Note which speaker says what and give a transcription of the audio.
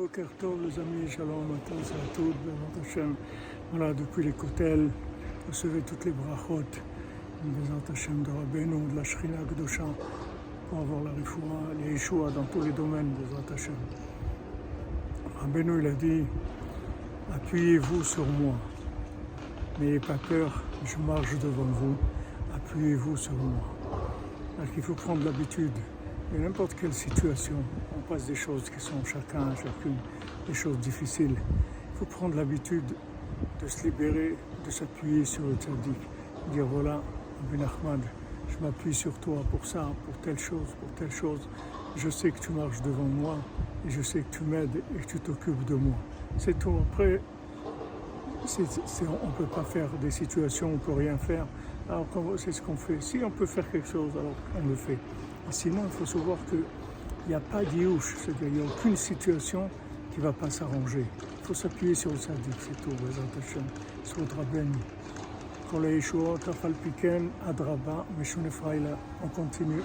Speaker 1: Les amis, Shalom, à Bezat Hashem. Voilà, depuis les Kotel, recevez toutes les brachot, Bezat Hashem de Rabbeinu, de la Shrina Gdosha, pour avoir la Rifoua, les Yeshua dans tous les domaines, Bezat Hashem. Rabbeinu, il a dit, appuyez-vous sur moi, n'ayez pas peur, je marche devant vous, appuyez-vous sur moi. Alors qu'il faut prendre l'habitude et n'importe quelle situation, on passe des choses qui sont chacun, chacune, des choses difficiles. Il faut prendre l'habitude de se libérer, de s'appuyer sur le tzaddik. Dire voilà, Ben Ahmad, je m'appuie sur toi pour ça, pour telle chose, pour telle chose. Je sais que tu marches devant moi et je sais que tu m'aides et que tu t'occupes de moi. C'est tout. Après, on ne peut pas faire des situations, on ne peut rien faire. Alors c'est ce qu'on fait. Si on peut faire quelque chose, alors on le fait. Sinon, il faut savoir qu'il n'y a pas d'youch, c'est-à-dire qu'il n'y a aucune situation qui ne va pas s'arranger. Il faut s'appuyer sur le sadique, c'est tout. Hashem. Soudra ben. Pour les Meshunefraïla. On continue.